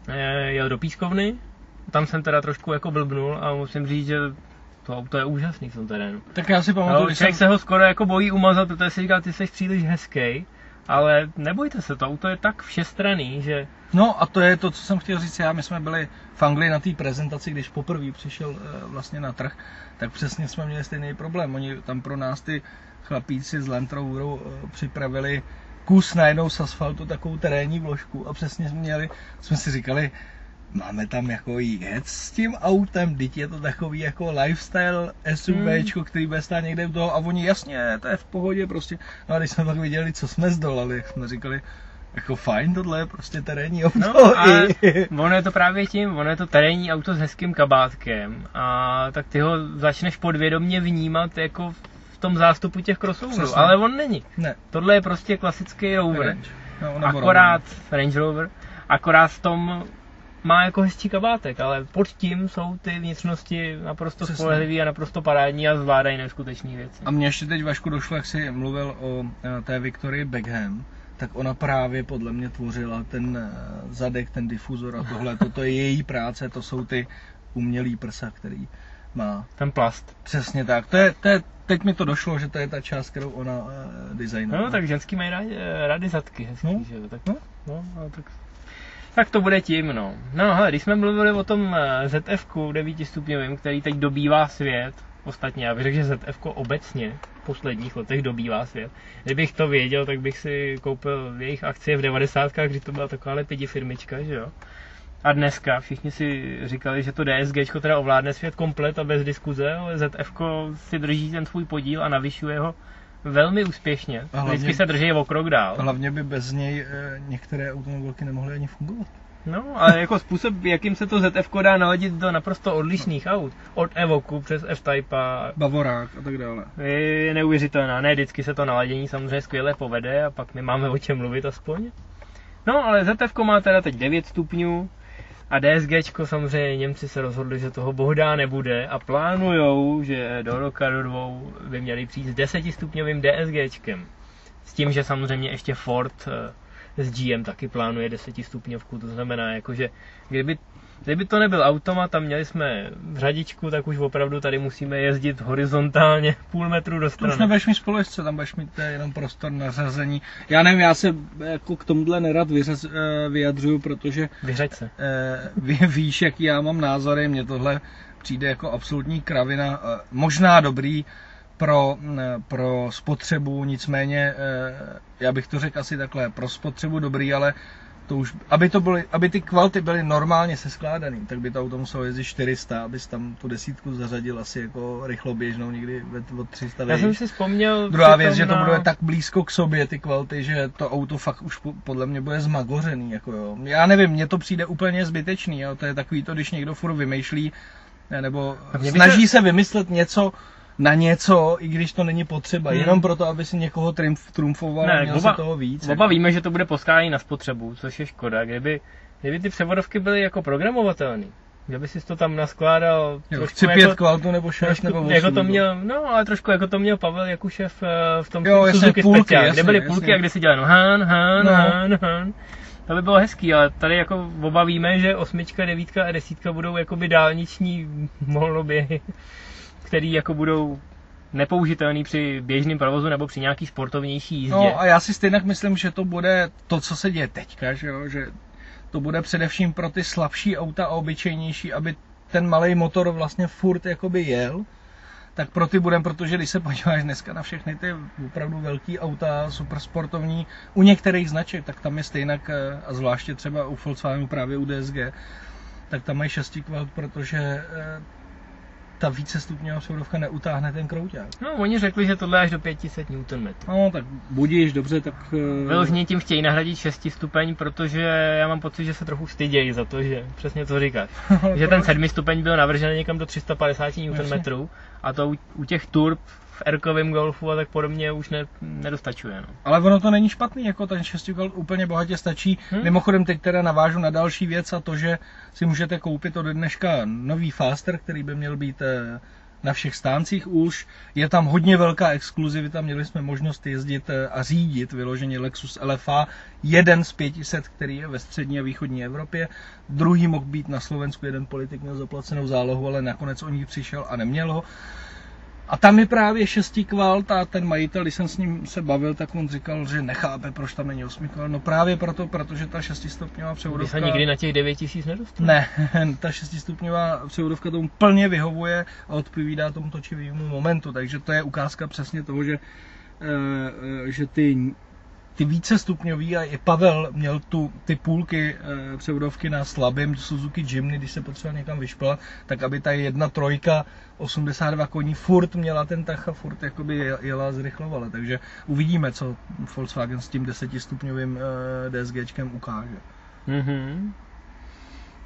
eh, jel do pískovny, tam jsem teda trošku jako blbnul a musím říct, že to auto je úžasný v tom terénu. Tak já si pamatuju, no, člověk jsem... se ho skoro jako bojí umazat, protože si říkal, ty jsi příliš hezký, ale nebojte se, to auto je tak všestraný, že... No a to je to, co jsem chtěl říct já. My jsme byli v Anglii na té prezentaci, když poprvé přišel e, vlastně na trh, tak přesně jsme měli stejný problém. Oni tam pro nás ty chlapíci z Land Roveru e, připravili kus najednou z asfaltu, takovou terénní vložku a přesně jsme měli, jsme si říkali, máme tam jako jet s tím autem, teď je to takový jako lifestyle SUV, hmm. který bude stát někde u toho a oni jasně, to je v pohodě prostě. No a když jsme pak viděli, co jsme zdolali, jsme říkali, jako fajn, tohle je prostě terénní auto. No, a ono je to právě tím, ono je to terénní auto s hezkým kabátkem a tak ty ho začneš podvědomně vnímat jako v tom zástupu těch crossoverů, ale on není. Ne. Tohle je prostě klasický Rover. No, akorát Range Rover, akorát v tom má jako hezčí kabátek, ale pod tím jsou ty vnitřnosti naprosto spolehlivé a naprosto parádní a zvládají neskutečné věci. A mě ještě teď Vašku došlo, jak jsi mluvil o eh, té Victorii Beckham, tak ona právě podle mě tvořila ten eh, zadek, ten difuzor a tohle. Toto je její práce, to jsou ty umělý prsa, který má. Ten plast. Přesně tak. To je, to je, teď mi to došlo, že to je ta část, kterou ona uh, designovala. No, tak ženský mají rádi, rádi zadky hezký, no. že jo? Tak, no. No, no, tak tak to bude tím, no. No hele, když jsme mluvili o tom ZF 9 stupňovým, který teď dobývá svět, Ostatně já bych řekl, že ZF obecně v posledních letech dobývá svět. Kdybych to věděl, tak bych si koupil jejich akcie v 90. kdy to byla taková pidi firmička, že jo. A dneska všichni si říkali, že to DSG teda ovládne svět komplet a bez diskuze, ale ZF si drží ten svůj podíl a navyšuje ho velmi úspěšně. Hlavně, Vždycky se drží o krok dál. Hlavně by bez něj e, některé automobilky nemohly ani fungovat. No, ale jako způsob, jakým se to ZF dá naladit do naprosto odlišných aut, od Evoku přes F-Type a... Bavorák a tak dále. Je neuvěřitelná. Ne, vždycky se to naladění samozřejmě skvěle povede a pak my máme o čem mluvit aspoň. No, ale ZF má teda teď 9 stupňů, a DSG samozřejmě Němci se rozhodli, že toho bohdá nebude a plánujou, že do roka do dvou by měli přijít s 10 stupňovým DSGčkem. S tím, že samozřejmě ještě Ford eh, s GM taky plánuje 10 stupňovku, to znamená, jakože kdyby Kdyby to nebyl automat a měli jsme řadičku, tak už opravdu tady musíme jezdit horizontálně půl metru do strany. To už nebudeš mít společce, tam budeš mít jenom prostor na řazení. Já nevím, já se jako k tomuhle nerad vyřaz, eh, vyjadřuju, protože... Vyřaď se. Eh, ví, víš, jaký já mám názory, mně tohle přijde jako absolutní kravina. Eh, možná dobrý pro, pro spotřebu, nicméně, já bych to řekl asi takhle, pro spotřebu dobrý, ale to už, aby, to byly, aby ty kvality byly normálně seskládaný, tak by to auto muselo jezdit 400, abys tam tu desítku zařadil asi jako rychloběžnou někdy od 300 Já jsem si vzpomněl... Druhá věc, že to bude tak blízko k sobě ty kvality, že to auto fakt už podle mě bude zmagořený. Jako jo. Já nevím, mně to přijde úplně zbytečný, jo. to je takový to, když někdo furt vymýšlí, nebo snaží se vymyslet něco, na něco, i když to není potřeba, hmm. jenom proto, aby si někoho triumf, trumfoval ne, a měl oba, si toho víc. Oba jako. víme, že to bude poskání na spotřebu, což je škoda. Kdyby, kdyby ty převodovky byly jako programovatelné, by si to tam naskládal jo, chci pět jako, kvaltu nebo šest trošku, nebo osm, jako to měl, no ale trošku jako to měl Pavel Jakušev v tom jo, Suzuki půlky, speciál, jasně, kde byly půlky jasně. a kde si dělal no, han, han, no. han, han. To by bylo hezký, ale tady jako oba víme, že osmička, devítka a desítka budou jakoby dálniční moloběhy který jako budou nepoužitelný při běžném provozu nebo při nějaký sportovnější jízdě. No a já si stejně myslím, že to bude to, co se děje teďka, že, jo? že to bude především pro ty slabší auta a obyčejnější, aby ten malý motor vlastně furt jakoby jel, tak pro ty budem, protože když se podíváš dneska na všechny ty opravdu velký auta, super sportovní, u některých značek, tak tam je stejně, eh, a zvláště třeba u Volkswagenu právě u DSG, tak tam mají 6 kvalt, protože eh, ta vícestupňová převodovka neutáhne ten krouťák. No, oni řekli, že tohle až do 500 Nm. No, tak budíš, dobře, tak... Uh... Vyloženě tím chtějí nahradit 6 stupeň, protože já mám pocit, že se trochu stydějí za to, že přesně to říkáš. že ten 7 stupeň byl navržen někam do 350 Nm a to u, u těch turb v Erkovém golfu a tak podobně už ne, nedostačuje. No. Ale ono to není špatný, jako ten šestikol úplně bohatě stačí. Hmm? Mimochodem teď teda navážu na další věc a to, že si můžete koupit od dneška nový Faster, který by měl být eh, na všech stáncích už. Je tam hodně velká exkluzivita, měli jsme možnost jezdit eh, a řídit vyloženě Lexus LFA, jeden z 500, který je ve střední a východní Evropě. Druhý mohl být na Slovensku, jeden politik měl zaplacenou zálohu, ale nakonec o ní přišel a neměl ho. A tam je právě šestý kvalt a ten majitel, když jsem s ním se bavil, tak on říkal, že nechápe, proč tam není osmý kvalt. No právě proto, protože ta šestistupňová převodovka... Ty se nikdy na těch 9000 nedostal. Ne, ta šestistupňová převodovka tomu plně vyhovuje a odpovídá tomu točivému momentu, takže to je ukázka přesně toho, že, eh, že ty ty více stupňový a i Pavel měl tu, ty půlky e, převodovky na slabém Suzuki Jimny, když se potřeboval někam vyšplat, tak aby ta jedna trojka 82 koní furt měla ten tach a furt jakoby jela zrychlovala. Takže uvidíme, co Volkswagen s tím 10 stupňovým e, DSGčkem ukáže. Mm-hmm.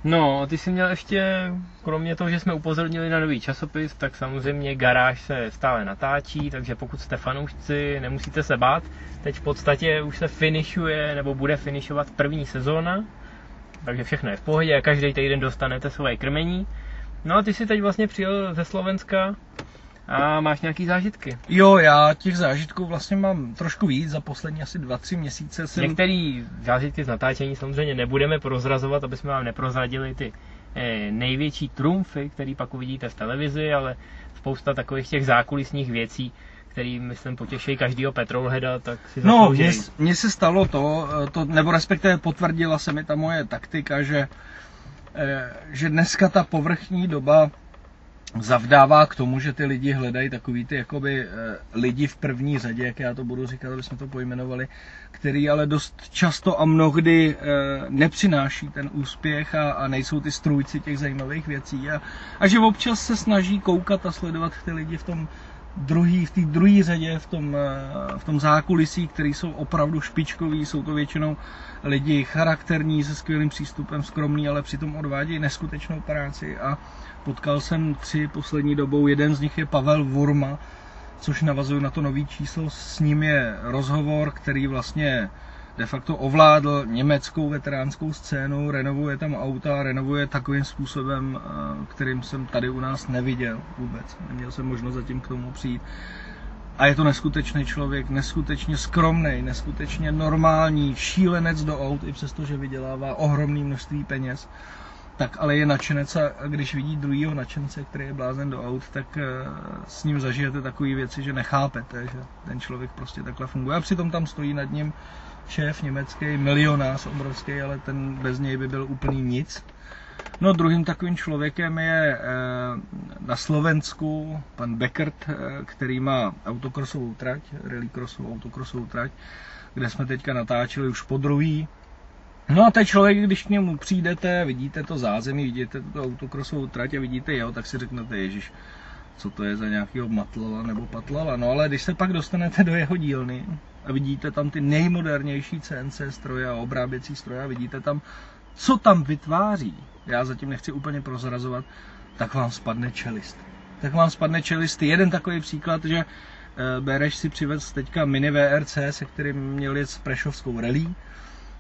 No, ty jsi měl ještě, kromě toho, že jsme upozornili na nový časopis, tak samozřejmě garáž se stále natáčí, takže pokud jste fanoušci, nemusíte se bát. Teď v podstatě už se finišuje, nebo bude finišovat první sezóna, takže všechno je v pohodě a každý týden dostanete svoje krmení. No a ty jsi teď vlastně přijel ze Slovenska a máš nějaký zážitky? Jo, já těch zážitků vlastně mám trošku víc, za poslední asi 2-3 měsíce jsem... Některý zážitky z natáčení samozřejmě nebudeme prozrazovat, aby jsme vám neprozradili ty eh, největší trumfy, které pak uvidíte v televizi, ale spousta takových těch zákulisních věcí, který, myslím, potěší každýho petrolheada, tak si No, mně se stalo to, eh, to, nebo respektive potvrdila se mi ta moje taktika, že, eh, že dneska ta povrchní doba zavdává k tomu, že ty lidi hledají takový ty jakoby eh, lidi v první řadě, jak já to budu říkat, aby jsme to pojmenovali, který ale dost často a mnohdy eh, nepřináší ten úspěch a, a nejsou ty strůjci těch zajímavých věcí. A, a že občas se snaží koukat a sledovat ty lidi v tom druhý, v té druhé řadě, v tom, eh, v tom zákulisí, který jsou opravdu špičkoví, jsou to většinou lidi charakterní, se skvělým přístupem, skromní, ale přitom odvádějí neskutečnou práci a potkal jsem tři poslední dobou, jeden z nich je Pavel Vurma, což navazuje na to nový číslo, s ním je rozhovor, který vlastně de facto ovládl německou veteránskou scénu, renovuje tam auta, renovuje takovým způsobem, eh, kterým jsem tady u nás neviděl vůbec. Neměl jsem možnost zatím k tomu přijít. A je to neskutečný člověk, neskutečně skromný, neskutečně normální, šílenec do aut, i přesto, že vydělává ohromné množství peněz. Tak ale je nadšenec a když vidí druhýho nadšence, který je blázen do aut, tak eh, s ním zažijete takové věci, že nechápete, že ten člověk prostě takhle funguje. A přitom tam stojí nad ním šéf německý, milionář obrovský, ale ten bez něj by byl úplný nic. No druhým takovým člověkem je eh, na Slovensku pan Beckert, eh, který má autokrosovou trať, rallycrossovou autokrosovou trať, kde jsme teďka natáčeli už po druhý. No a ten člověk, když k němu přijdete, vidíte to zázemí, vidíte tu autokrosovou trať a vidíte jeho, tak si řeknete, ježiš, co to je za nějakého matlala nebo patlala. No ale když se pak dostanete do jeho dílny a vidíte tam ty nejmodernější CNC stroje a obráběcí stroje a vidíte tam, co tam vytváří, já zatím nechci úplně prozrazovat, tak vám spadne čelist. Tak vám spadne čelist. Jeden takový příklad, že eh, Bereš si přivez teďka mini VRC, se kterým měl jet s Prešovskou relí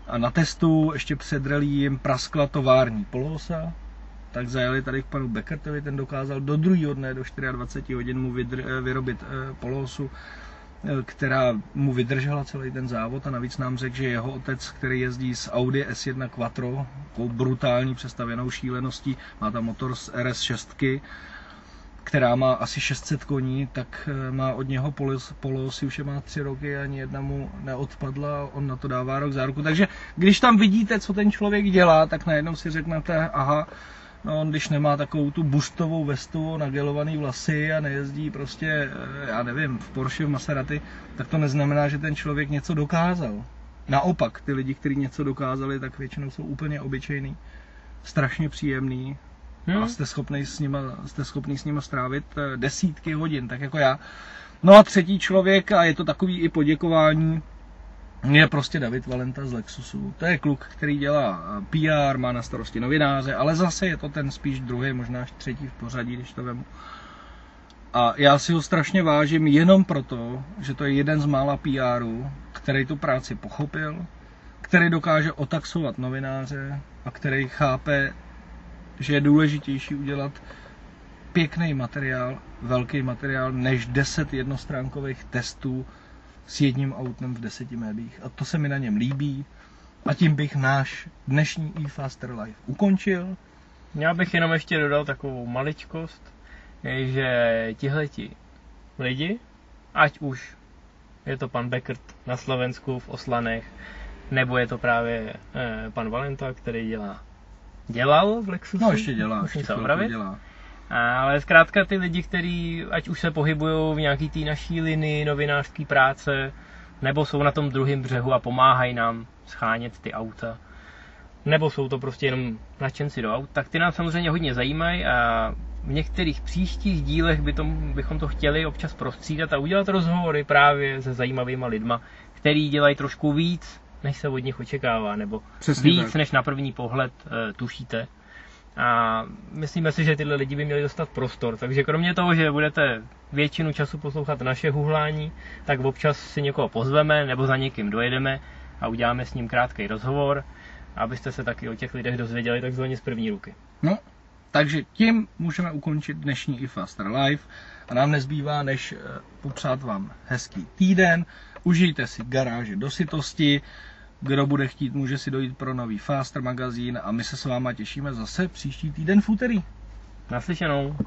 a na testu ještě před relí jim praskla tovární polosa, tak zajeli tady k panu Beckertovi, ten dokázal do druhého dne, do 24 hodin mu vydr, eh, vyrobit eh, polosu, eh, která mu vydržela celý ten závod. A navíc nám řekl, že jeho otec, který jezdí z Audi S1 Quattro, takovou brutální přestavěnou šíleností, má tam motor z RS6, která má asi 600 koní, tak má od něho polos, polosy, už je má tři roky, ani jedna mu neodpadla, on na to dává rok záruku. Takže když tam vidíte, co ten člověk dělá, tak najednou si řeknete, aha, No, on když nemá takovou tu bustovou vestu, nagelovaný vlasy a nejezdí prostě, eh, já nevím, v Porsche, v Maserati, tak to neznamená, že ten člověk něco dokázal. Naopak, ty lidi, kteří něco dokázali, tak většinou jsou úplně obyčejný, strašně příjemný hmm. a jste schopný s nima, jste schopný s nima strávit eh, desítky hodin, tak jako já. No a třetí člověk, a je to takový i poděkování, je prostě David Valenta z Lexusu. To je kluk, který dělá PR, má na starosti novináře, ale zase je to ten spíš druhý, možná až třetí v pořadí, když to vemu. A já si ho strašně vážím jenom proto, že to je jeden z mála PRů, který tu práci pochopil, který dokáže otaxovat novináře a který chápe, že je důležitější udělat pěkný materiál, velký materiál, než 10 jednostránkových testů s jedním autem v deseti médiích. A to se mi na něm líbí. A tím bych náš dnešní e-Faster Life ukončil. Já bych jenom ještě dodal takovou maličkost, že tihleti lidi, ať už je to pan Beckert na Slovensku v Oslanech, nebo je to právě eh, pan Valenta, který dělá dělal v Lexusu. No ještě dělá, Musím ještě se dělá. Ale zkrátka ty lidi, kteří ať už se pohybují v nějaký té naší linii novinářské práce, nebo jsou na tom druhém břehu a pomáhají nám schánět ty auta, nebo jsou to prostě jenom nadšenci do aut, tak ty nás samozřejmě hodně zajímají a v některých příštích dílech by tom, bychom to chtěli občas prostřídat a udělat rozhovory právě se zajímavýma lidma, který dělají trošku víc, než se od nich očekává, nebo Přesně víc, tak. než na první pohled uh, tušíte. A myslíme si, že tyhle lidi by měli dostat prostor. Takže kromě toho, že budete většinu času poslouchat naše huhlání, tak občas si někoho pozveme nebo za někým dojedeme a uděláme s ním krátký rozhovor, abyste se taky o těch lidech dozvěděli takzvaně z první ruky. No, takže tím můžeme ukončit dnešní iFaster Live a nám nezbývá, než eh, popřát vám hezký týden. Užijte si garáže do sytosti, kdo bude chtít, může si dojít pro nový Faster magazín a my se s váma těšíme zase příští týden v úterý. Naslyšenou.